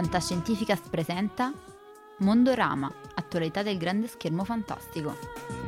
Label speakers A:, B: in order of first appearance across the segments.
A: Fantascientificast presenta Mondorama, attualità del grande schermo fantastico.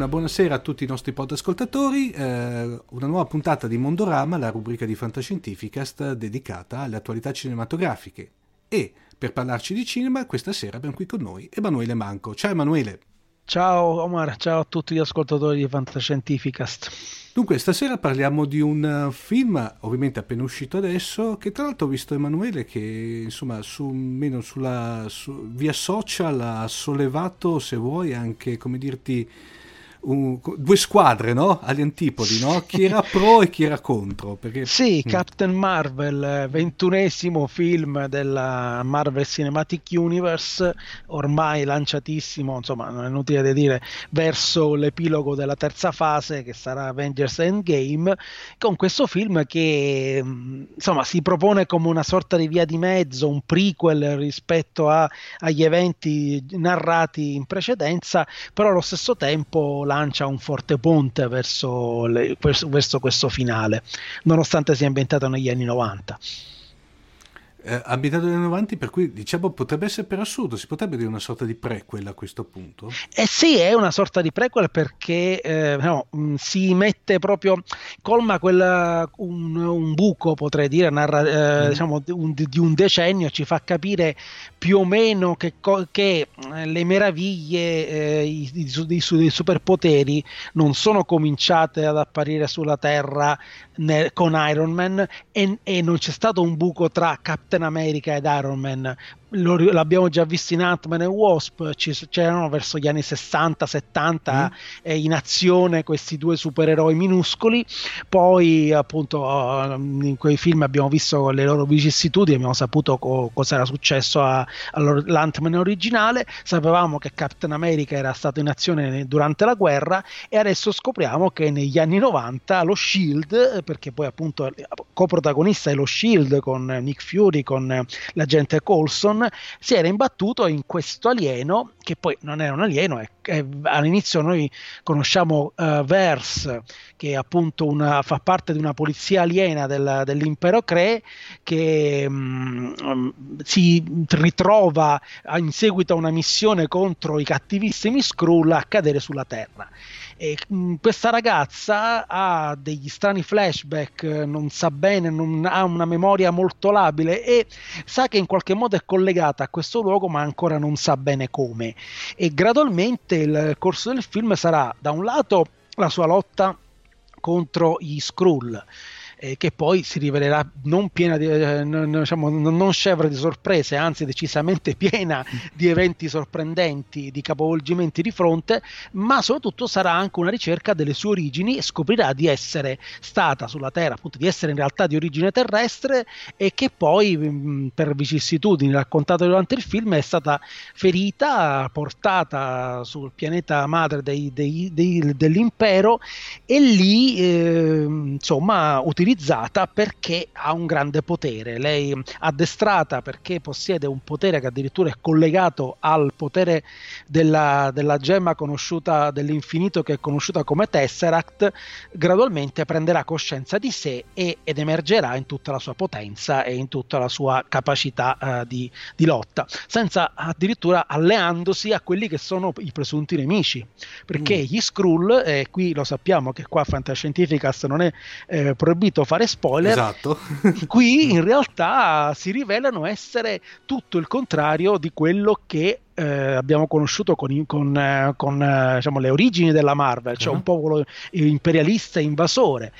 B: Una buonasera a tutti i nostri podascoltatori, eh, una nuova puntata di Mondorama, la rubrica di Fantascientificast dedicata alle attualità cinematografiche. E per parlarci di cinema, questa sera abbiamo qui con noi Emanuele Manco. Ciao Emanuele!
C: Ciao Omar, ciao a tutti gli ascoltatori di Fantascientificast.
B: Dunque, stasera parliamo di un uh, film, ovviamente appena uscito adesso, che tra l'altro ho visto Emanuele che, insomma, su, meno sulla, su, via social ha sollevato, se vuoi, anche, come dirti, un, due squadre no? agli antipodi, no? chi era pro e chi era contro. Perché...
C: Sì, mm. Captain Marvel, ventunesimo film della Marvel Cinematic Universe, ormai lanciatissimo, insomma non è inutile di dire, verso l'epilogo della terza fase che sarà Avengers Endgame, con questo film che mm, insomma si propone come una sorta di via di mezzo, un prequel rispetto a, agli eventi narrati in precedenza, però allo stesso tempo lancia un forte ponte verso, le, verso questo finale, nonostante sia ambientato negli anni 90
B: eh, ambientato negli anni 90, per cui diciamo potrebbe essere per assurdo, si potrebbe dire una sorta di prequel a questo punto?
C: Eh sì, è una sorta di prequel perché eh, no, mh, si mette proprio, colma quella, un, un, buco, potrei dire, narra, eh, mm. diciamo, un, di un decennio, ci fa capire più o meno che, che eh, le meraviglie, eh, i, i, i, superpoteri non sono cominciate ad apparire sulla Terra ne, con Iron Man e, e non c'è stato un buco tra Captain Captain America ed Iron Man lo, l'abbiamo già visto in Ant-Man e Wasp, ci, c'erano verso gli anni 60-70 mm. eh, in azione questi due supereroi minuscoli, poi appunto in quei film abbiamo visto le loro vicissitudini, abbiamo saputo co- cosa era successo all'Ant-Man originale, sapevamo che Captain America era stato in azione durante la guerra e adesso scopriamo che negli anni 90 lo Shield, perché poi appunto coprotagonista è lo Shield con Nick Fury, con l'agente Colson, Si era imbattuto in questo alieno, che poi non era un alieno, è, è, all'inizio noi conosciamo uh, Verse, che appunto una, fa parte di una polizia aliena del, dell'impero Cree, che um, si ritrova in seguito a una missione contro i cattivissimi Skrull a cadere sulla Terra. E, mh, questa ragazza ha degli strani flashback, non sa bene, non ha una memoria molto labile e sa che in qualche modo è collegata a questo luogo, ma ancora non sa bene come. E gradualmente il corso del film sarà da un lato la sua lotta contro gli Skrull eh, che poi si rivelerà non piena di, eh, non, diciamo, non scevra di sorprese, anzi decisamente piena di eventi sorprendenti, di capovolgimenti di fronte, ma soprattutto sarà anche una ricerca delle sue origini e scoprirà di essere stata sulla Terra, appunto di essere in realtà di origine terrestre e che poi mh, per vicissitudini raccontate durante il film è stata ferita, portata sul pianeta madre dei, dei, dei, dell'impero e lì eh, insomma utilizzata utilizzata perché ha un grande potere. Lei addestrata perché possiede un potere che addirittura è collegato al potere della, della gemma conosciuta dell'infinito che è conosciuta come Tesseract, gradualmente prenderà coscienza di sé e, ed emergerà in tutta la sua potenza e in tutta la sua capacità uh, di, di, lotta, senza addirittura alleandosi a quelli che sono i presunti nemici, perché mm. gli Skrull, e qui lo sappiamo che qua Fantascientificast non è eh, proibito voluto fare spoiler,
B: esatto.
C: qui in realtà si rivelano essere tutto il contrario di quello che eh, abbiamo conosciuto con, con, eh, con eh, diciamo, le origini della Marvel, cioè uh-huh. un popolo imperialista invasore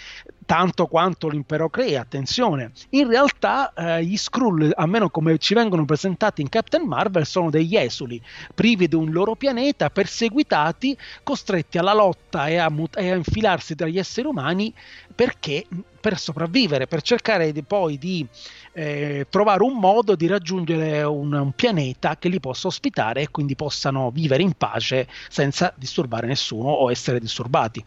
C: tanto quanto l'impero crea, attenzione. In realtà eh, gli Skrull, almeno come ci vengono presentati in Captain Marvel, sono degli esuli, privi di un loro pianeta, perseguitati, costretti alla lotta e a, mut- e a infilarsi tra gli esseri umani perché per sopravvivere, per cercare di, poi di eh, trovare un modo di raggiungere un, un, pianeta che li possa ospitare e quindi possano vivere in pace senza disturbare nessuno o essere disturbati.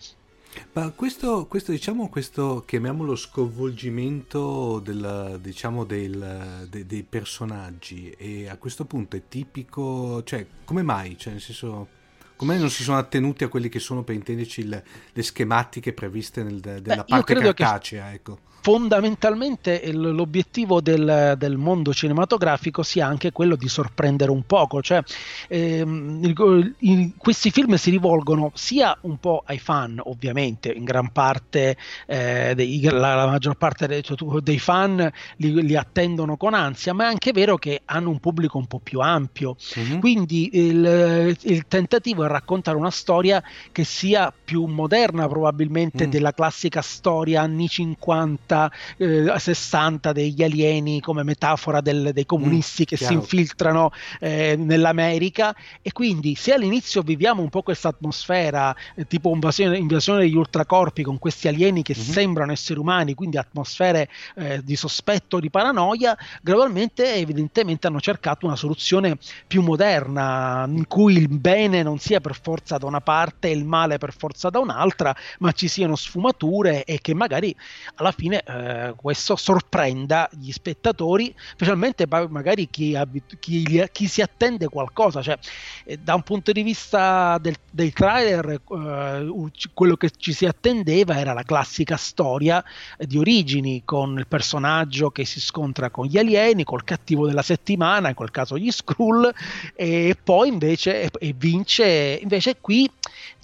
B: Ma questo, questo, diciamo, questo chiamiamolo sconvolgimento del, diciamo, del, de, dei personaggi, e a questo punto è tipico, cioè, come mai? Cioè, nel senso, come non si sono attenuti a quelli che sono, per intenderci, il, le schematiche previste nel, della Beh, parte cartacea, che... ecco
C: fondamentalmente l'obiettivo del, del, mondo cinematografico sia anche quello di sorprendere un poco, cioè ehm, il, il, questi film si rivolgono sia un po' ai fan, ovviamente, in gran parte eh, dei, la, la, maggior parte dei, dei fan li, li, attendono con ansia, ma è anche vero che hanno un pubblico un po' più ampio, mm-hmm. quindi il, il, tentativo è raccontare una storia che sia più moderna probabilmente mm. della classica storia anni 50 50, eh, 60 degli alieni come metafora del, dei comunisti mm, che chiaro. si infiltrano eh, nell'America e quindi se all'inizio viviamo un po' questa atmosfera eh, tipo invasione, invasione, degli ultracorpi con questi alieni che mm-hmm. sembrano esseri umani, quindi atmosfere eh, di sospetto, di paranoia, gradualmente evidentemente hanno cercato una soluzione più moderna in cui il bene non sia per forza da una parte e il male per forza da un'altra, ma ci siano sfumature e che magari alla fine eh, questo sorprenda gli spettatori, specialmente magari chi, chi, chi si attende qualcosa. Cioè, eh, da un punto di vista del, del trailer, eh, quello che ci si attendeva era la classica storia di origini con il personaggio che si scontra con gli alieni, col cattivo della settimana, in quel caso gli Skrull, e poi invece e vince. Invece qui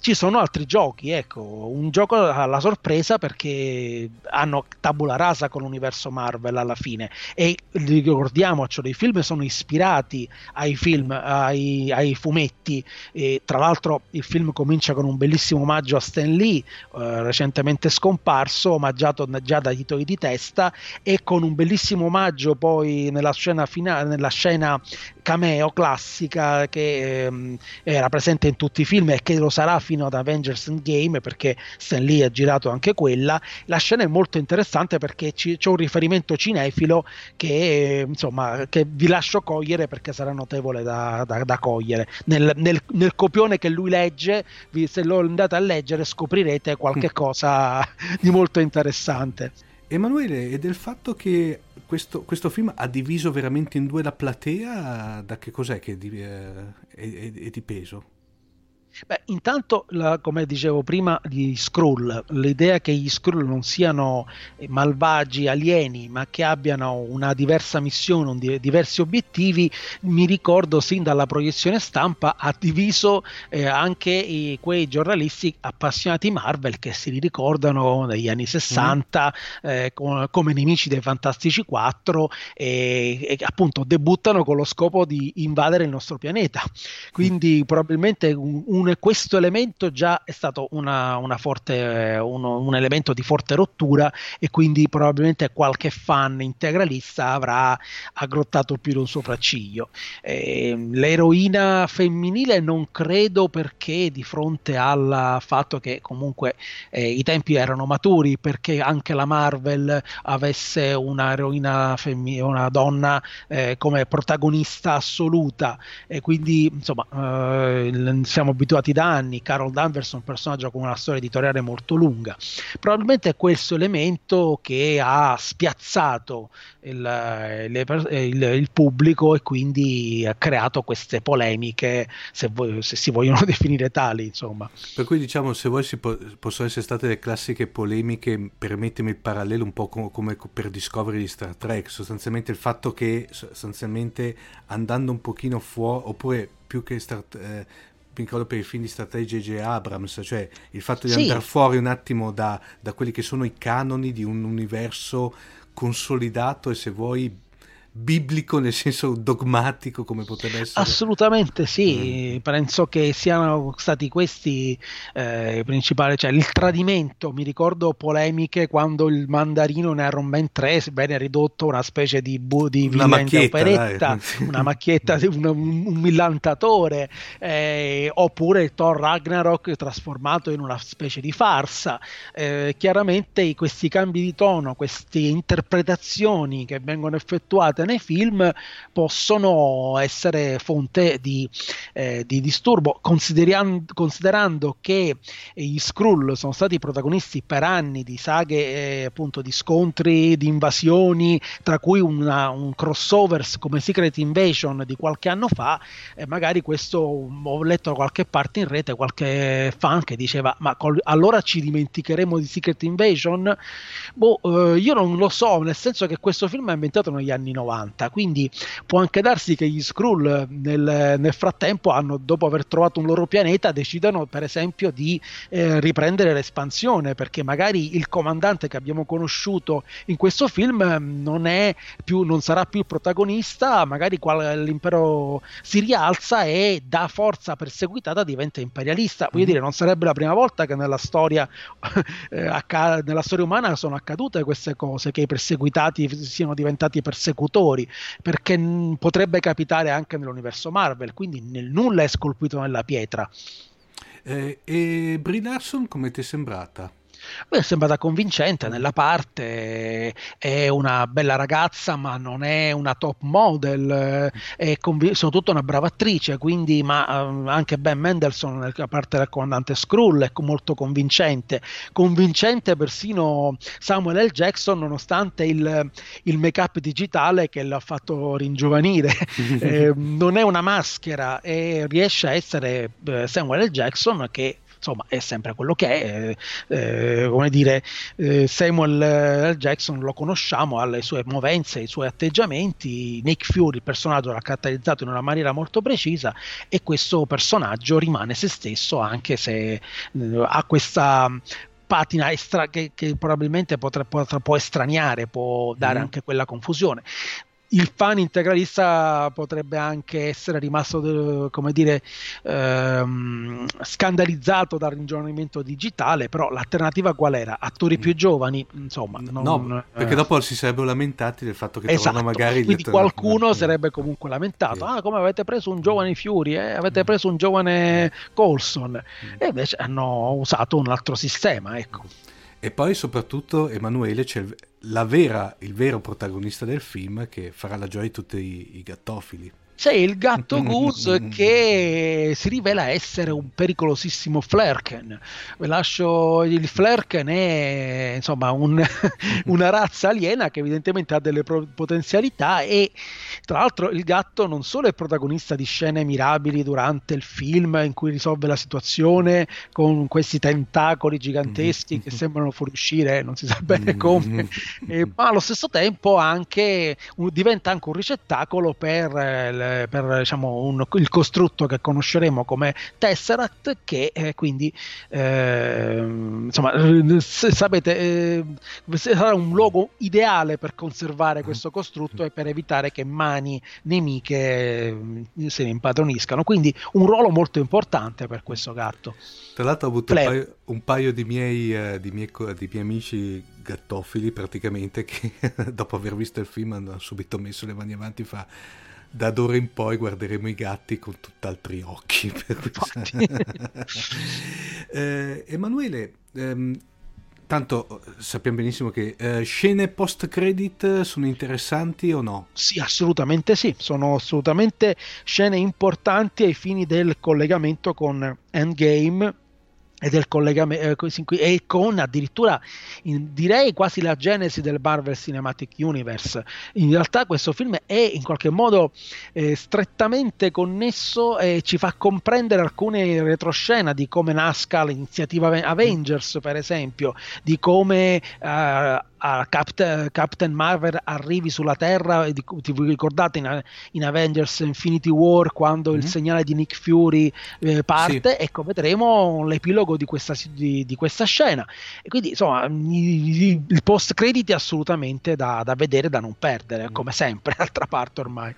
C: ci sono altri giochi, ecco, un gioco alla sorpresa perché hanno tabula rasa con l'universo Marvel alla fine. E ricordiamoci, i film sono ispirati ai film, ai, ai fumetti. E tra l'altro il film comincia con un bellissimo omaggio a Stan Lee, eh, recentemente scomparso, omaggiato già dai titoli di testa e con un bellissimo omaggio poi nella scena finale, nella scena cameo classica che ehm, era presente in tutti i film e che lo sarà fino ad Avengers Endgame perché Stan Lee ha girato anche quella. La scena è molto interessante perché ci, c'è un riferimento cinefilo che, insomma, che vi lascio cogliere perché sarà notevole da, da, da cogliere. Nel, nel, nel, copione che lui legge, vi, se lo andate a leggere scoprirete qualche mm. cosa di molto interessante.
B: Emanuele, e del fatto che questo, questo, film ha diviso veramente in due la platea, da che cos'è che è di, eh, è, è, è di peso?
C: Beh, intanto, la, come dicevo prima, gli Skrull, l'idea che gli Skrull non siano malvagi, alieni, ma che abbiano una diversa missione, un, diversi obiettivi, mi ricordo sin dalla proiezione stampa ha diviso eh, anche i, quei giornalisti appassionati Marvel che si ricordano negli anni 60 mm. eh, con, come nemici dei Fantastici 4 e, e, appunto debuttano con lo scopo di invadere il nostro pianeta. Quindi mm. probabilmente un, un un, questo elemento già è stato una, una forte, uno, un elemento di forte rottura e quindi probabilmente qualche fan integralista avrà aggrottato più di un sopracciglio. Eh, l'eroina femminile non credo perché di fronte al fatto che comunque eh, i tempi erano maturi perché anche la Marvel avesse una eroina femminile, una donna eh, come protagonista assoluta e quindi insomma eh, siamo abituati abituati da anni, Carol Danvers è un personaggio con una storia editoriale molto lunga. Probabilmente è questo elemento che ha spiazzato il, le, il, il pubblico e quindi ha creato queste polemiche, se, voi, se, si vogliono definire tali. Insomma.
B: Per cui diciamo, se voi po- possono essere state le classiche polemiche, permettimi il parallelo un po' come, come per Discovery di Star Trek, sostanzialmente il fatto che sostanzialmente andando un pochino fuori, oppure più che Star, eh, ricordo per i film di strategia J.J. Abrams, cioè il fatto di sì. andare fuori un attimo da, da quelli che sono i canoni di un universo consolidato e se vuoi biblico nel senso dogmatico come potrebbe essere?
C: Assolutamente sì. Mm. penso che siano stati questi eh, i principali cioè il tradimento. Mi ricordo polemiche quando il mandarino in Iron Man 3 venne ridotto una specie di, bu- di
B: una macchietta,
C: operetta una macchietta di un, un millantatore eh, oppure il Thor Ragnarok trasformato in una specie di farsa. Eh, chiaramente questi cambi di tono queste interpretazioni che vengono effettuate nei film possono essere fonte di, eh, di disturbo, considerando, considerando, che gli Skrull sono stati protagonisti per anni di saghe eh, appunto di scontri, di invasioni, tra cui una, un crossover come Secret Invasion di qualche anno fa, eh, magari questo ho letto da qualche parte in rete qualche fan che diceva ma col, allora ci dimenticheremo di Secret Invasion? Boh, eh, io non lo so, nel senso che questo film è inventato negli anni 90 90. Quindi può anche darsi che gli Skrull nel, nel frattempo, hanno, dopo aver trovato un loro pianeta, decidano per esempio di eh, riprendere l'espansione, perché magari il comandante che abbiamo conosciuto in questo film mm, non, più, non sarà più il protagonista, magari qual, l'impero si rialza e da forza perseguitata diventa imperialista. Voglio mm-hmm. dire, non sarebbe la prima volta che nella storia, eh, acc- nella storia umana sono accadute queste cose, che i perseguitati siano diventati persecutori attori, perché potrebbe capitare anche nell'universo Marvel, quindi nel nulla è scolpito nella pietra.
B: Eh, e Brie Larson come ti è sembrata?
C: Mi è sembrata convincente nella parte, è una bella ragazza ma non è una top model, è conv- soprattutto una brava attrice, quindi ma uh, anche Ben Mendelssohn nella parte del comandante Skrull è molto convincente, convincente persino Samuel L. Jackson nonostante il, il make-up digitale che l'ha fatto ringiovanire, eh, non è una maschera e riesce a essere eh, Samuel L. Jackson che insomma è sempre quello che è, eh, come dire, eh, Samuel Jackson lo conosciamo, ha le sue movenze, i suoi atteggiamenti, Nick Fury, il personaggio l'ha caratterizzato in una maniera molto precisa e questo personaggio rimane se stesso anche se eh, ha questa patina estra- che, che, probabilmente potrà, potrà, può estraniare, può dare mm. anche quella confusione il fan integralista potrebbe anche essere rimasto, come dire, ehm, scandalizzato dal ringiovanimento digitale, però l'alternativa qual era? Attori più giovani, insomma.
B: Non, no, perché eh. dopo si sarebbero lamentati del fatto che
C: esatto,
B: magari...
C: Quindi qualcuno no. sarebbe comunque lamentato, sì. ah come avete preso un giovane Fury, eh? avete mm. preso un giovane Colson, mm. e invece hanno usato un altro sistema, ecco.
B: E poi soprattutto Emanuele c'è vera, il vero protagonista del film che farà la gioia di tutti i, i gattofili.
C: C'è il gatto Goose che si rivela essere un pericolosissimo Flerken. Vi lascio il Flerken è insomma un, una razza aliena che evidentemente ha delle potenzialità e tra l'altro il gatto non solo è protagonista di scene mirabili durante il film in cui risolve la situazione con questi tentacoli giganteschi che sembrano fuoriuscire, non si sa bene come, eh, ma allo stesso tempo anche diventa anche un ricettacolo per, eh, per diciamo, un, il costrutto che conosceremo come Tesseract che eh, quindi eh, insomma sapete eh, sarà un luogo ideale per conservare questo costrutto e per evitare che mani nemiche eh, se ne impadroniscano. Quindi un ruolo molto importante per questo gatto.
B: Tra l'altro ho avuto un paio, un paio, di, miei, uh, di, miei, di miei amici gattofili praticamente che dopo aver visto il film hanno subito messo le mani avanti fa da d'ora in poi guarderemo i gatti con tutt'altri occhi. eh, Emanuele, ehm, tanto sappiamo benissimo che eh, scene post credit sono interessanti o no?
C: Sì, assolutamente sì, sono assolutamente scene importanti ai fini del collegamento con Endgame e del collegamento eh, e con addirittura in, direi quasi la genesi del Marvel Cinematic Universe in realtà questo film è in qualche modo eh, strettamente connesso e ci fa comprendere alcune retroscena di come nasca l'iniziativa Avengers per esempio di come eh, Captain, Captain, Marvel arrivi sulla Terra, ti, ti ricordate in, in, Avengers Infinity War quando mm-hmm. il segnale di Nick Fury eh, parte, sì. ecco vedremo l'epilogo di questa, di, di questa, scena e quindi insomma i, i post crediti assolutamente da, da, vedere, da non perdere, mm-hmm. come sempre, d'altra parte ormai.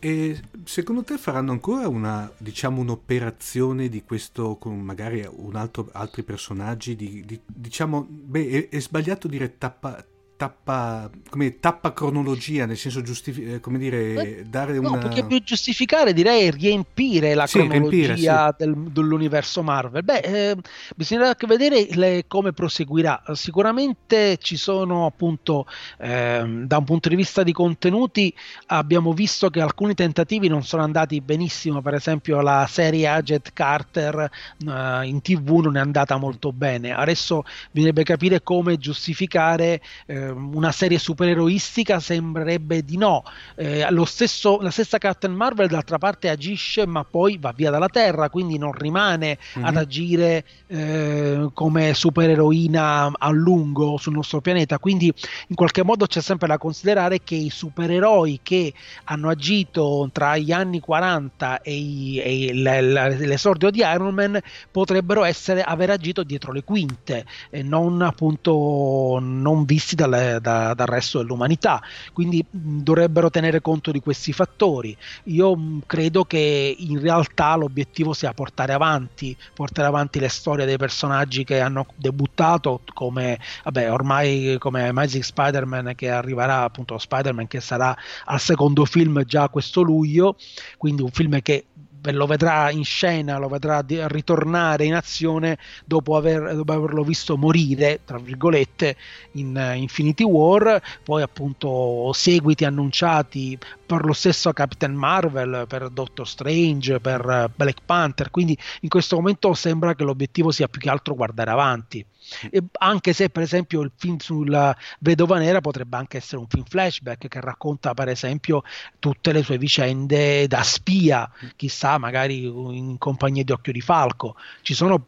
B: E secondo te faranno ancora una, diciamo, un'operazione di questo con magari un altro, altri personaggi? Di, di, diciamo, beh, è, è, sbagliato dire tappa, tappa, come, tappa cronologia, nel senso giustifi- eh, come dire, dare
C: no,
B: una...
C: perché più giustificare direi riempire la sì, cronologia riempire, sì. del, dell'universo Marvel. Beh, eh, bisognerà vedere le, come proseguirà. Sicuramente ci sono appunto, eh, da un punto di vista di contenuti, abbiamo visto che alcuni tentativi non sono andati benissimo, per esempio la serie Agent Carter eh, in tv non è andata molto bene. Adesso bisognerebbe capire come giustificare eh, una serie supereroistica sembrerebbe di no. Eh, stesso, la stessa Captain Marvel d'altra parte agisce ma poi va via dalla Terra, quindi non rimane mm-hmm. ad agire eh, come supereroina a lungo sul nostro pianeta. Quindi in qualche modo c'è sempre da considerare che i supereroi che hanno agito tra gli anni 40 e, i, e l'esordio di Iron Man potrebbero essere, aver agito dietro le quinte e non appunto non visti dalle da, dal resto dell'umanità. Quindi mh, dovrebbero tenere conto di questi fattori. Io mh, credo che in realtà l'obiettivo sia portare avanti, portare avanti le storie dei personaggi che hanno debuttato come vabbè, ormai come Amazing Spider-Man che arriverà appunto Spider-Man che sarà al secondo film già questo luglio, quindi un film che lo vedrà in scena, lo vedrà di, ritornare in azione dopo, aver, dopo, averlo visto morire, tra virgolette, in uh, Infinity War, poi appunto seguiti annunciati per lo stesso Captain Marvel, per Doctor Strange, per uh, Black Panther, quindi in questo momento sembra che l'obiettivo sia più che altro guardare avanti. E anche se per esempio il film sulla vedova nera potrebbe anche essere un film flashback che racconta per esempio tutte le sue vicende da spia, chissà magari in compagnia di Occhio di Falco. Ci sono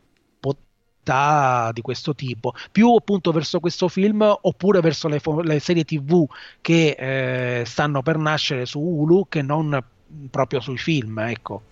C: di questo tipo, più appunto verso questo film oppure verso le, le serie tv che eh, stanno per nascere su Hulu che non proprio sui film, ecco.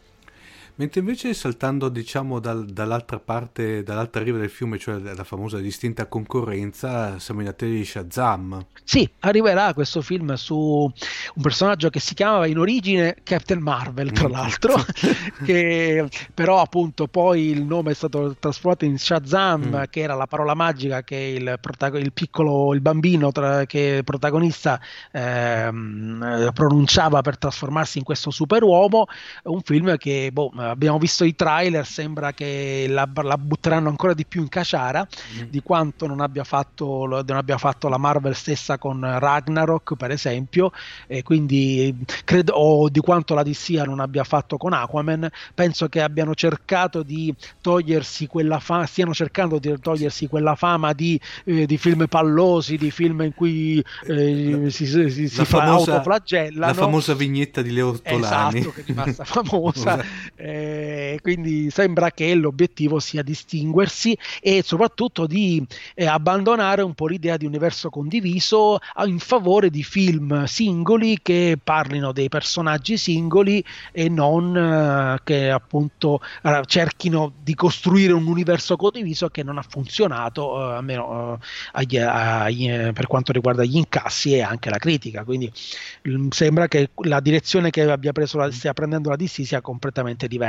B: Mentre invece saltando diciamo dal, dall'altra parte, dall'altra riva del fiume, cioè la famosa distinta concorrenza, siamo in attesa di Shazam.
C: Sì, arriverà questo film su un personaggio che si chiamava in origine Captain Marvel, tra mm. l'altro, che però appunto poi il nome è stato trasformato in Shazam, mm. che era la parola magica che il, protago- il piccolo, il bambino tra- che il protagonista ehm, pronunciava per trasformarsi in questo superuomo, un film che boh, abbiamo visto i trailer, sembra che la, la, butteranno ancora di più in caciara mm. di quanto non abbia, fatto, non abbia fatto la Marvel stessa con Ragnarok, per esempio, e quindi credo, o di quanto la DC non abbia fatto con Aquaman. Penso che abbiano cercato di togliersi quella fama, stiano cercando di togliersi quella fama di, eh, di film pallosi, di film in cui eh, si, si, si, si famosa, autoflagellano.
B: La famosa vignetta di Leo Tolani.
C: Esatto, che è rimasta famosa. eh, quindi sembra che l'obiettivo sia distinguersi e soprattutto di eh, abbandonare un po' l'idea di universo condiviso in favore di film singoli che parlino dei personaggi singoli e non eh, che appunto eh, cerchino di costruire un universo condiviso che non ha funzionato, eh, almeno agli, agli, per quanto riguarda gli incassi e anche la critica. Quindi mm, sembra che la direzione che abbia preso la, stia prendendo la DC sia completamente diversa.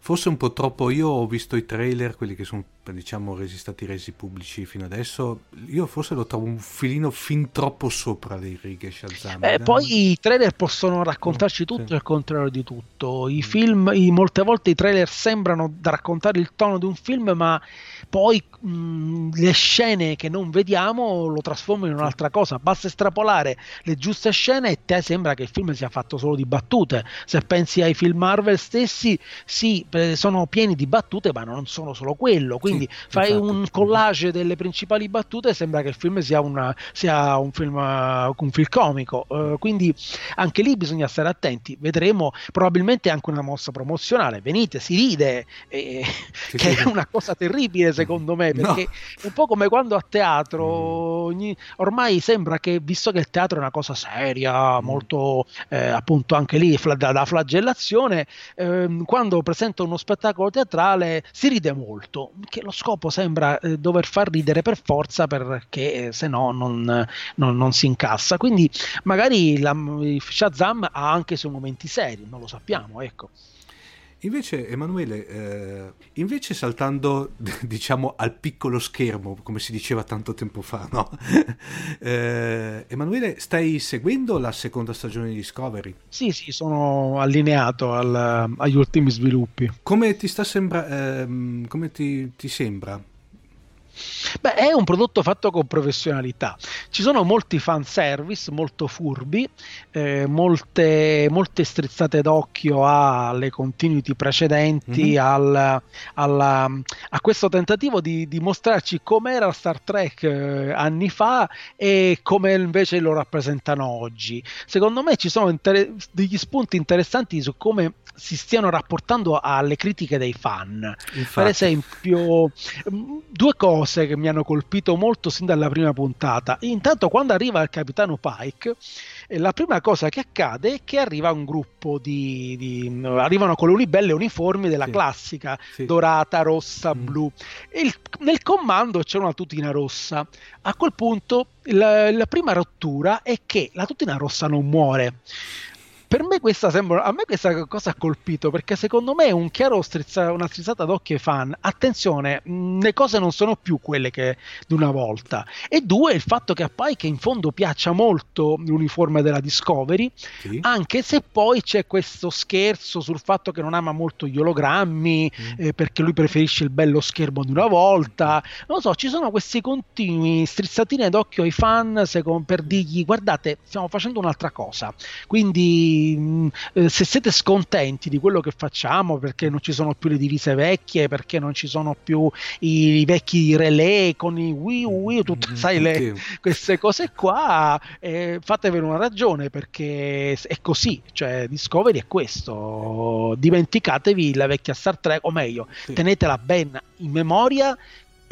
B: Forse un po' troppo, io ho visto i trailer, quelli che sono diciamo resi, stati resi pubblici fino adesso, io forse lo trovo un filino fin troppo sopra le righe Shazam.
C: Eh, poi i trailer possono raccontarci tutto sì. il contrario di tutto. I film, i, molte volte i trailer sembrano da raccontare il tono di un film, ma poi mh, le scene che non vediamo lo trasformano in un'altra cosa. Basta estrapolare le giuste scene e te sembra che il film sia fatto solo di battute. Se pensi ai film Marvel stessi, sì, sono pieni di battute, ma non sono solo quello. Quindi quindi sì, fai infatti. un collage delle principali battute e sembra che il film sia, una, sia un, film, un film comico. Uh, quindi anche lì bisogna stare attenti. Vedremo probabilmente anche una mossa promozionale. Venite, si ride, eh, sì, che sì. è una cosa terribile secondo me, perché no. è un po' come quando a teatro mm. ogni, ormai sembra che, visto che il teatro è una cosa seria, mm. molto eh, appunto anche lì da, da flagellazione, ehm, quando presenta uno spettacolo teatrale si ride molto, che lo scopo sembra eh, dover far ridere per forza perché eh, se no non, non, non, si incassa. Quindi magari la, Shazam ha anche i suoi momenti seri, non lo sappiamo, ecco.
B: Invece, Emanuele, eh, invece saltando diciamo al piccolo schermo, come si diceva tanto tempo fa, no? eh, Emanuele, stai seguendo la seconda stagione di Discovery?
C: Sì, sì, sono allineato al, agli ultimi sviluppi.
B: Come ti, sta sembra, ehm, come ti, ti sembra?
C: Beh, è un prodotto fatto con professionalità. Ci sono molti fan service molto furbi, eh, molte, molte, strizzate d'occhio alle continuity precedenti, mm-hmm. al, alla, a questo tentativo di, di mostrarci com'era Star Trek eh, anni fa e come invece lo rappresentano oggi. Secondo me ci sono inter- degli spunti interessanti su come si stiano rapportando alle critiche dei fan. Infatti. Per esempio, mm, due cose che mi hanno colpito molto sin dalla prima puntata. Intanto, quando arriva il capitano Pike, eh, la prima cosa che accade è che arriva un gruppo di. di arrivano colori belle uniformi della sì. classica, sì. dorata, rossa, mm. blu. E il, nel comando c'è una tutina rossa. A quel punto, la, la prima rottura è che la tutina rossa non muore per me questa sembra, a me questa cosa ha colpito perché secondo me è un chiaro strizza, una strizzata d'occhio ai fan. Attenzione, mh, le cose non sono più quelle che di una volta. E due, il fatto che a Pike in fondo piaccia molto l'uniforme della Discovery, sì. anche se poi c'è questo scherzo sul fatto che non ama molto gli ologrammi, mm. eh, perché lui preferisce il bello schermo di una volta. Non lo so, ci sono questi continui strizzatine d'occhio ai fan secondo, per dirgli guardate, stiamo facendo un'altra cosa. Quindi eh, se siete scontenti di quello che facciamo perché non ci sono più le divise vecchie, perché non ci sono più i, i vecchi relay con i Wii Wii, tutte, mm, sai, le, queste cose qua, eh, fatevene una ragione perché è così, cioè Discovery è questo, dimenticatevi la vecchia Star Trek, o meglio, sì. tenetela ben in memoria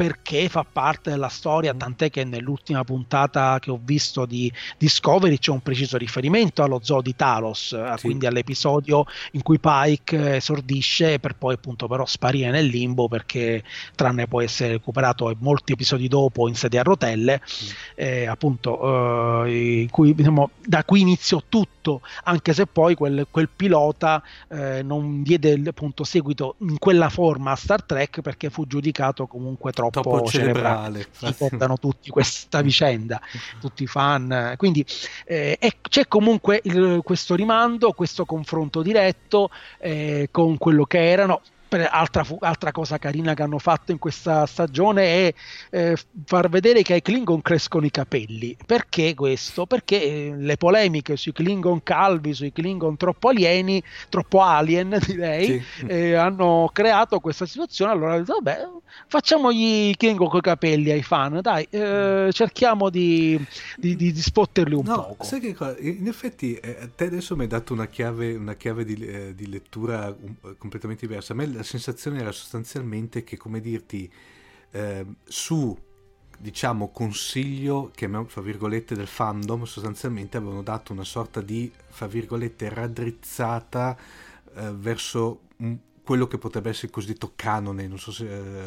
C: perché fa parte della storia, tant'è che nell'ultima puntata che ho visto di Discovery c'è un preciso riferimento allo zoo di Talos, eh, sì. quindi all'episodio in cui Pike esordisce per poi appunto però sparire nel limbo perché tranne può essere recuperato molti episodi dopo in sedia a rotelle, mm. eh, appunto eh, cui, diciamo, da qui iniziò tutto, anche se poi quel, quel pilota eh, non diede appunto seguito in quella forma a Star Trek perché fu giudicato comunque troppo troppo,
B: troppo
C: cerebrale. Ricordano tutti questa vicenda, tutti i fan. Quindi eh, è- c'è comunque il- questo rimando, questo confronto diretto eh, con quello che erano. Per- Altra, fu- altra cosa carina che hanno fatto in questa stagione è eh, far vedere che ai Klingon crescono i capelli. Perché questo? Perché eh, le polemiche sui Klingon calvi, sui Klingon troppo alieni, troppo alien direi,
B: Sì.
C: eh, hanno creato questa situazione. Allora, hanno detto, vabbè, facciamogli i Klingon con i capelli ai fan, dai, eh, cerchiamo di, di, di- di spotterli un
B: No,
C: poco.
B: sai che cosa? In effetti, eh, te adesso mi hai dato una chiave, una chiave di, eh, di lettura um, completamente diversa. A me la sensazione era sostanzialmente che, come dirti, eh, su diciamo consiglio, chiamiamo fra virgolette, del fandom, sostanzialmente avevano dato una sorta di, fra virgolette, raddrizzata eh, verso un- quello che potrebbe essere il cosiddetto canone. Non so se. eh,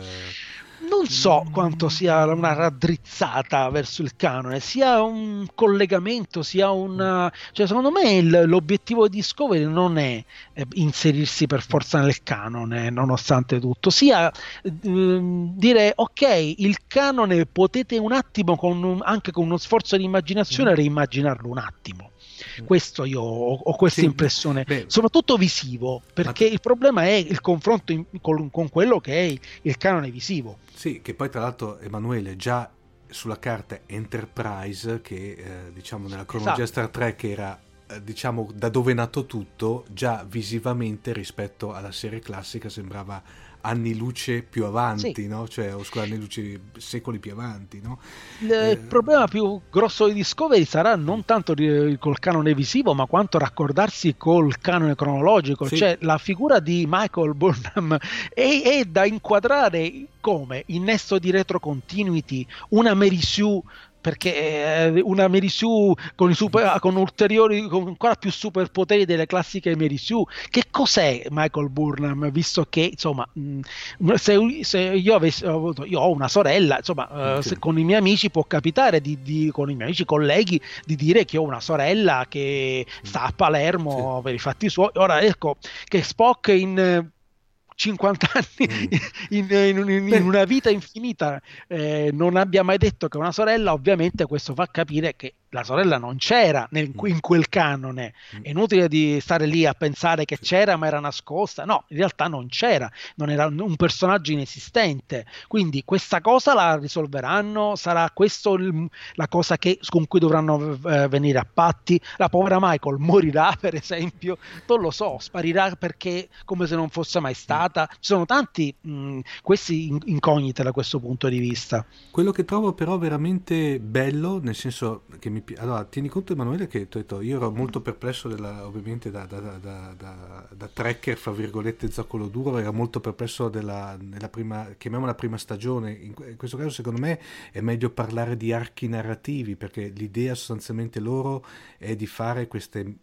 C: Non so quanto sia una raddrizzata verso il canone, sia un collegamento, sia una... Cioè, secondo me il- l'obiettivo di Discovery non è eh, inserirsi per forza nel canone, nonostante tutto, sia ehm, dire ok, il canone potete un attimo, con un- anche con uno sforzo di immaginazione, reimmaginarlo un attimo. Questo io ho, ho questa
B: Sì,
C: impressione,
B: beh.
C: soprattutto visivo, perché il problema è il confronto in- con, con quello che è il canone visivo.
B: Sì, che poi tra l'altro Emanuele già sulla carta Enterprise, che eh, diciamo nella cronologia
C: Esatto.
B: Star Trek era eh, diciamo da dove è nato tutto, già visivamente rispetto alla serie classica sembrava anni luce più avanti,
C: Sì.
B: no? Cioè, o scusa, anni luce secoli più avanti, no?
C: Il
B: Eh.
C: problema più grosso di Discovery sarà non tanto ri- col canone visivo, ma quanto raccordarsi col canone cronologico.
B: Sì.
C: Cioè, la figura di Michael Burnham è, è da inquadrare come innesto di retrocontinuity, una Mary Sue. Perché eh, una Mary Sue con, super- con ulteriori, con ancora più superpoteri delle classiche Mary Sue. Che cos'è Michael Burnham? Visto che insomma, mh, se, se io avessi io ho una sorella, insomma, eh,
B: Sì.
C: se con i miei amici può capitare di, di- con i miei amici colleghi di dire che ho una sorella che sta a Palermo per i fatti suoi. Ora ecco che Spock in eh, 50 anni
B: Mm.
C: in, in- in- in una vita infinita eh, non abbia mai detto che è una sorella, ovviamente questo fa capire che la sorella non c'era nel- in quel canone. È inutile di stare lì a pensare che c'era ma era nascosta. No, in realtà non c'era, non era un personaggio inesistente. Quindi questa cosa la risolveranno, sarà questo il- la cosa che- con cui dovranno eh, venire a patti. La povera Michael morirà, per esempio, non lo so, sparirà perché come se non fosse mai stata. Ci sono tanti mh, questi in- incognite da questo punto di vista.
B: Quello che trovo però veramente bello, nel senso che mi pi- Allora, tieni conto Emanuele che detto, io ero molto perplesso della- ovviamente da, da, da, da, da- tracker, fra virgolette, zoccolo duro, ero molto perplesso della nella prima, chiamiamola prima stagione. In, que- in questo caso secondo me è meglio parlare di archi narrativi, perché l'idea sostanzialmente loro è di fare queste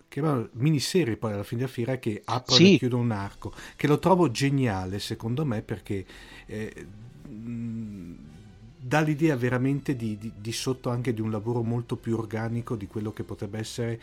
B: miniserie poi alla fine della fiera che aprono
C: Sì.
B: e chiudono un arco, che lo trovo geniale secondo me perché... eh, mh, dà l'idea veramente di, di- di sotto anche di un lavoro molto più organico di quello che potrebbe essere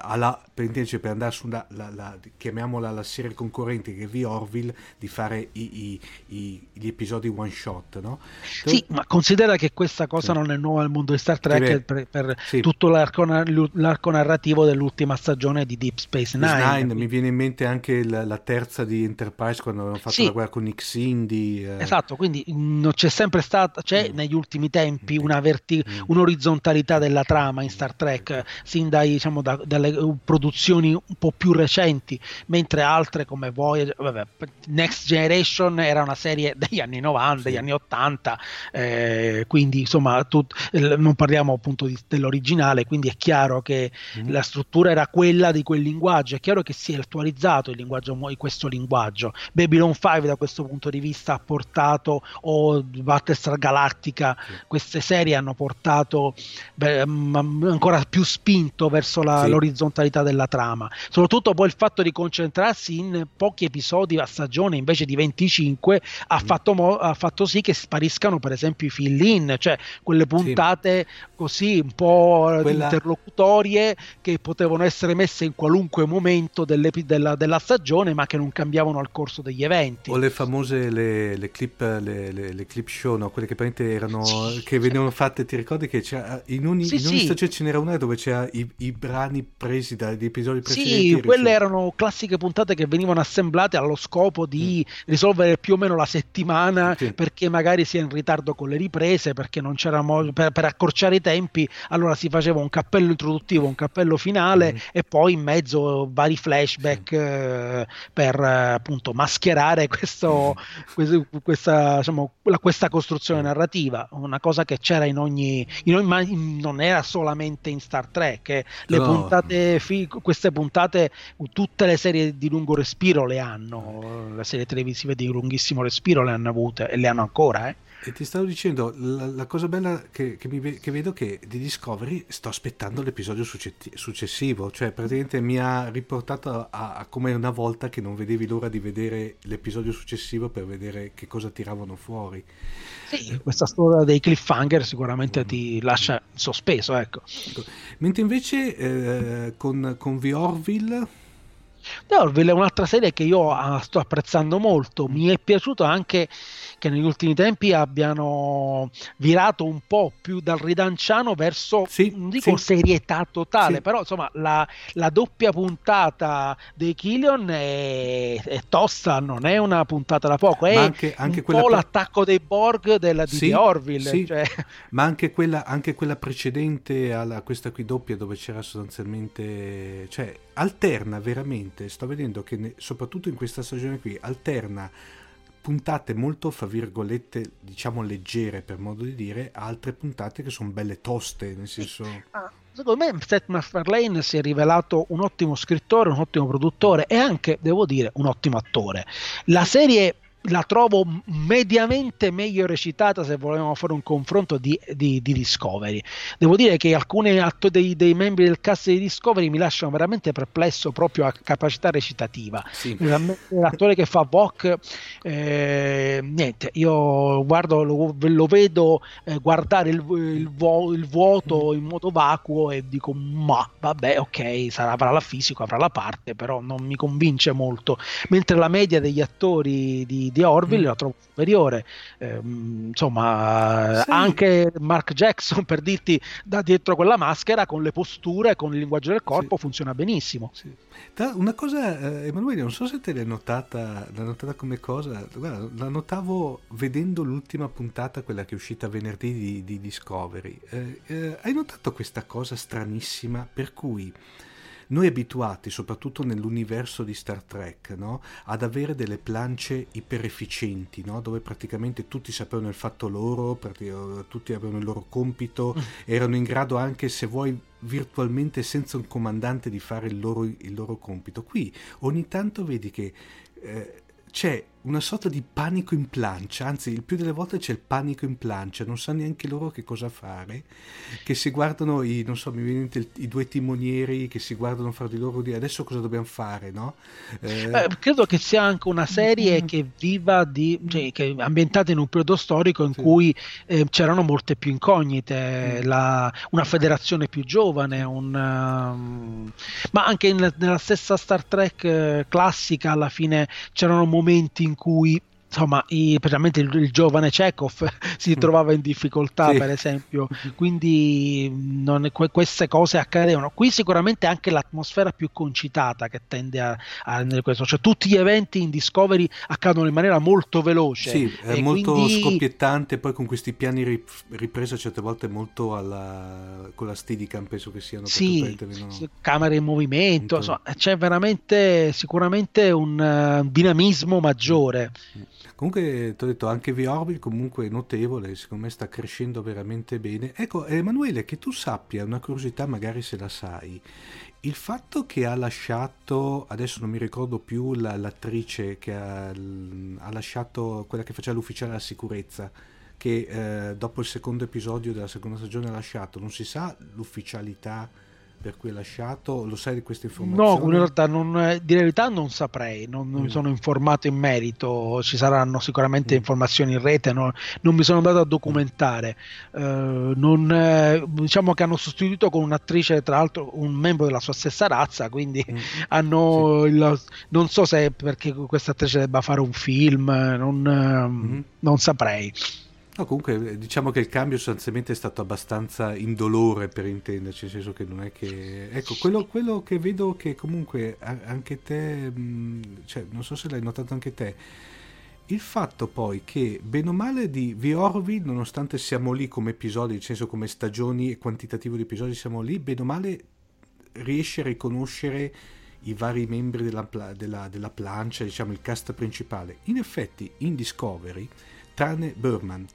B: alla, per intenderci, per andare sulla la, la- chiamiamola la serie concorrente che The Orville di fare i- i- i- gli episodi one shot no?
C: Sì, ma considera che questa cosa
B: Sì.
C: non è nuova nel mondo di Star Trek per, per
B: sì.
C: tutto l'arco, l'arco narrativo dell'ultima stagione di Deep Space Nine.
B: Nine, mi viene in mente anche la, la terza di Enterprise quando avevano fatto
C: Sì.
B: la guerra con Cindy eh,
C: Esatto, quindi mh, non c'è sempre stata, c'è
B: Mm.
C: negli ultimi tempi una verti-
B: Mm.
C: un'orizzontalità della trama in Star Trek, sin dai, diciamo, da- dalle uh, produzioni un po' più recenti, mentre altre come Voyager, vabbè, Next Generation era una serie degli anni 90, degli
B: Sì.
C: anni 80, eh, quindi insomma tut- non parliamo appunto di- dell'originale, quindi è chiaro che
B: Mm.
C: la struttura era quella di quel linguaggio, è chiaro che si è attualizzato il linguaggio, questo linguaggio. Babylon 5 da questo punto di vista ha portato, o Battlestar Galactica, queste serie hanno portato beh, ancora più spinto verso la-
B: Sì.
C: L'orizzontalità della trama. Soprattutto poi il fatto di concentrarsi in pochi episodi a stagione invece di 25 ha, mm. fatto, mo- ha fatto, sì che spariscano per esempio i fill-in, cioè quelle puntate sì. così un po' Quella... interlocutorie che potevano essere messe in qualunque momento della, della, stagione ma che non cambiavano al corso degli eventi.
B: O le famose le, le clip, le, le, clip show, no? quelle che erano sì, che venivano fatte, ti ricordi che in ogni, sì, in ogni stagione ce n'era una dove c'era i, i brani presi dagli episodi precedenti?
C: Sì, quelle erano classiche puntate che venivano assemblate allo scopo di mm. risolvere più o meno la settimana sì. perché magari si è in ritardo con le riprese, perché non c'era modo per, per, accorciare i tempi, allora si faceva un cappello introduttivo, un cappello finale mm. e poi in mezzo vari flashback sì. eh, per appunto mascherare questo, mm. questo, questa, diciamo, questa costruzione narrativa, una cosa che c'era in ogni, in ogni non era solamente in Star Trek, eh. le no. puntate, queste puntate, tutte le serie di lungo respiro le hanno, le serie televisive di lunghissimo respiro le hanno avute e le hanno ancora. Eh.
B: E ti stavo dicendo, la, la cosa bella che, che, mi, che, vedo che di Discovery sto aspettando l'episodio successivo, cioè praticamente mi ha riportato a, a, come una volta che non vedevi l'ora di vedere l'episodio successivo per vedere che cosa tiravano fuori.
C: Sì, questa storia dei cliffhanger sicuramente mm. ti lascia sospeso, ecco. ecco.
B: Mentre invece eh, con, con The Orville
C: The Orville è un'altra serie che io ah, sto apprezzando molto. Mi è piaciuto anche che negli ultimi tempi abbiano virato un po' più dal ridanciano verso, sì, non dico sì. serietà totale, sì. però insomma la, la, doppia puntata dei Killion è, è, tosta, non è una puntata da poco, è anche, anche un po' pre... l'attacco dei Borg della, di The Orville. Cioè...
B: Ma anche quella, anche quella precedente a questa qui doppia dove c'era sostanzialmente... Cioè, alterna veramente, sto vedendo che ne, soprattutto in questa stagione qui, alterna puntate molto, fra virgolette, diciamo leggere per modo di dire, altre puntate che sono belle toste, nel senso...
C: Ah, secondo me Seth MacFarlane si è rivelato un ottimo scrittore, un ottimo produttore e anche, devo dire, un ottimo attore. La serie la trovo mediamente meglio recitata se volevamo fare un confronto di, di, di Discovery. Devo dire che alcuni atto dei, dei, membri del cast di Discovery mi lasciano veramente perplesso proprio a capacità recitativa. Sì. L'attore che fa Vok, eh, niente, io guardo, lo, lo vedo eh, guardare il, il, il, vuoto in modo vacuo e dico ma vabbè ok, sarà, avrà la fisica, avrà la parte, però non mi convince molto. Mentre la media degli attori di di Orville mm. la trovo superiore. Eh, insomma, sì. anche Mark Jackson, per dirti, da dietro quella maschera, con le posture, con il linguaggio del corpo, sì. funziona benissimo.
B: Sì. Una cosa, eh, Emanuele, non so se te l'hai notata, l'hai notata come cosa, guarda, la notavo vedendo l'ultima puntata, quella che è uscita venerdì di, di Discovery. Eh, eh hai notato questa cosa stranissima per cui noi abituati, soprattutto nell'universo di Star Trek, no? ad avere delle plance iperefficienti, no? dove praticamente tutti sapevano il fatto loro, tutti avevano il loro compito, mm. erano in grado anche, se vuoi, virtualmente senza un comandante di fare il loro, il loro compito. Qui ogni tanto vedi che eh, c'è una sorta di panico in plancia, anzi il più delle volte c'è il panico in plancia, non sanno neanche loro che cosa fare, che si guardano i, non so, mi viene il, i due timonieri che si guardano fra di loro di adesso cosa dobbiamo fare, no?
C: Eh... Eh, credo che sia anche una serie mm-hmm. che viva di, cioè, che è ambientata in un periodo storico in sì. cui eh, c'erano molte più incognite, mm. la, una federazione più giovane, un, um, ma anche in, nella stessa Star Trek eh, classica alla fine c'erano momenti in in cui insomma, i, praticamente il, il, giovane Chekhov si mm. trovava in difficoltà, sì. per esempio, quindi non, que, queste cose accadevano. Qui sicuramente anche l'atmosfera più concitata che tende a, a questo, cioè tutti gli eventi in Discovery accadono in maniera molto veloce.
B: Sì, è molto quindi... scoppiettante, poi con questi piani ripresi certe volte molto alla, con la Steadicam, penso che siano.
C: Sì, camere in movimento, insomma, c'è veramente sicuramente un uh, dinamismo maggiore. Mm.
B: Comunque, ti ho detto, anche V-Orbit comunque notevole, secondo me sta crescendo veramente bene. Ecco, Emanuele, che tu sappia, una curiosità magari se la sai, il fatto che ha lasciato, adesso non mi ricordo più la, l'attrice che ha, ha, lasciato, quella che faceva l'ufficiale della sicurezza, che eh, dopo il secondo episodio della seconda stagione ha lasciato, non si sa l'ufficialità per cui è lasciato? Lo sai di queste informazioni?
C: No, in realtà non, di verità non saprei, non mm. mi sono informato in merito, ci saranno sicuramente mm. informazioni in rete, no, non mi sono andato a documentare. Uh, non, eh, diciamo che hanno sostituito con un'attrice, tra l'altro un membro della sua stessa razza, quindi mm. hanno sì. il, non so se perché questa attrice debba fare un film, non, mm. non saprei.
B: No, comunque diciamo che il cambio sostanzialmente è stato abbastanza indolore per intenderci, nel senso che non è che... Ecco, quello, quello che vedo che comunque anche te, cioè, non so se l'hai notato anche te, il fatto poi che bene o male di The Orville, nonostante siamo lì come episodi, nel senso come stagioni e quantitativo di episodi siamo lì, bene o male riesce a riconoscere i vari membri della, della, della plancia, diciamo il cast principale. In effetti in Discovery, tranne Burman,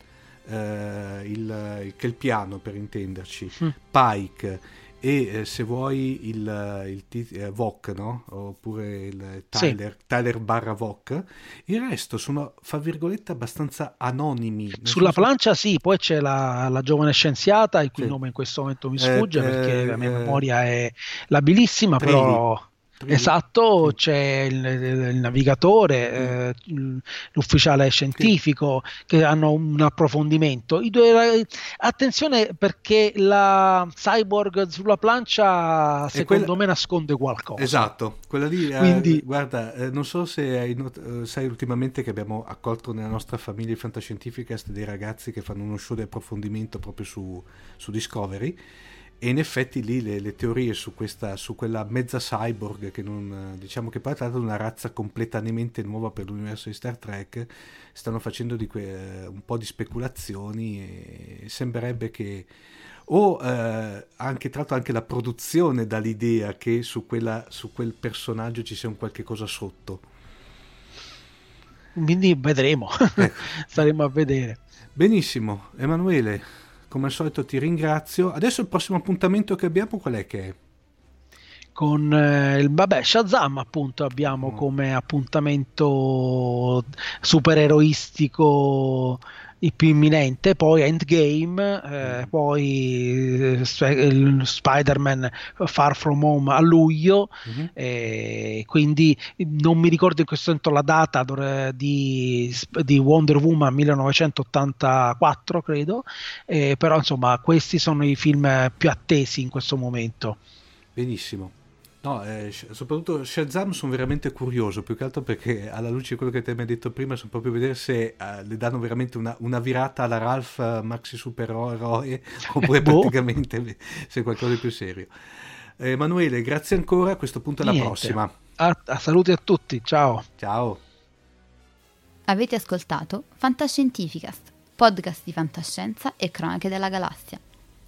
B: eh, il, il Kelpiano per intenderci, mm. Pike e eh, se vuoi il, il, il eh, Vok, no? oppure il Tyler, sì. Tyler barra Vok, il resto sono, fra virgolette, abbastanza anonimi.
C: Sulla senso... plancia sì, poi c'è la, la giovane scienziata, il cui sì. nome in questo momento mi sfugge eh, perché la mia eh, memoria è labilissima, Trevi. però... Esatto, c'è il, il navigatore, eh, l'ufficiale scientifico che hanno un approfondimento. Due, attenzione perché la cyborg sulla plancia secondo quella... me nasconde qualcosa.
B: Esatto, quella lì, eh, Quindi... eh, guarda, eh, non so se hai not- eh, sai ultimamente che abbiamo accolto nella nostra famiglia fantascientificast dei ragazzi che fanno uno show di approfondimento proprio su, su Discovery e in effetti lì le, le teorie su, questa, su quella mezza cyborg che non diciamo che poi è stata una razza completamente nuova per l'universo di Star Trek stanno facendo que, un po' di speculazioni e sembrerebbe che o eh, anche tra l'altro anche la produzione dà l'idea che su, quella, su quel personaggio ci sia un qualche cosa sotto.
C: Quindi vedremo. Ecco. staremo a vedere.
B: Benissimo. Emanuele come al solito ti ringrazio. Adesso il prossimo appuntamento che abbiamo qual è che è?
C: Con eh, il vabbè, Shazam appunto abbiamo mm. come appuntamento supereroistico il più imminente, poi Endgame, eh, mm. poi eh, Spider-Man Far From Home a luglio, mm-hmm. eh, quindi non mi ricordo in questo momento la data di, di Wonder Woman 1984, credo, eh, però insomma questi sono i film più attesi in questo momento.
B: Benissimo. No, eh, soprattutto Shazam sono veramente curioso, più che altro perché alla luce di quello che te mi hai detto prima, sono proprio a vedere se uh, le danno veramente una, una, virata alla Ralph uh, Maxi Supereroe oppure boh. praticamente se è qualcosa di più serio. Eh, Emanuele, grazie ancora, a questo punto alla Niente. prossima.
C: A, a saluti a tutti, ciao.
B: Ciao.
A: Avete ascoltato Fantascientificast, podcast di fantascienza e cronache della galassia,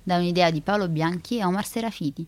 A: da un'idea di Paolo Bianchi e Omar Serafiti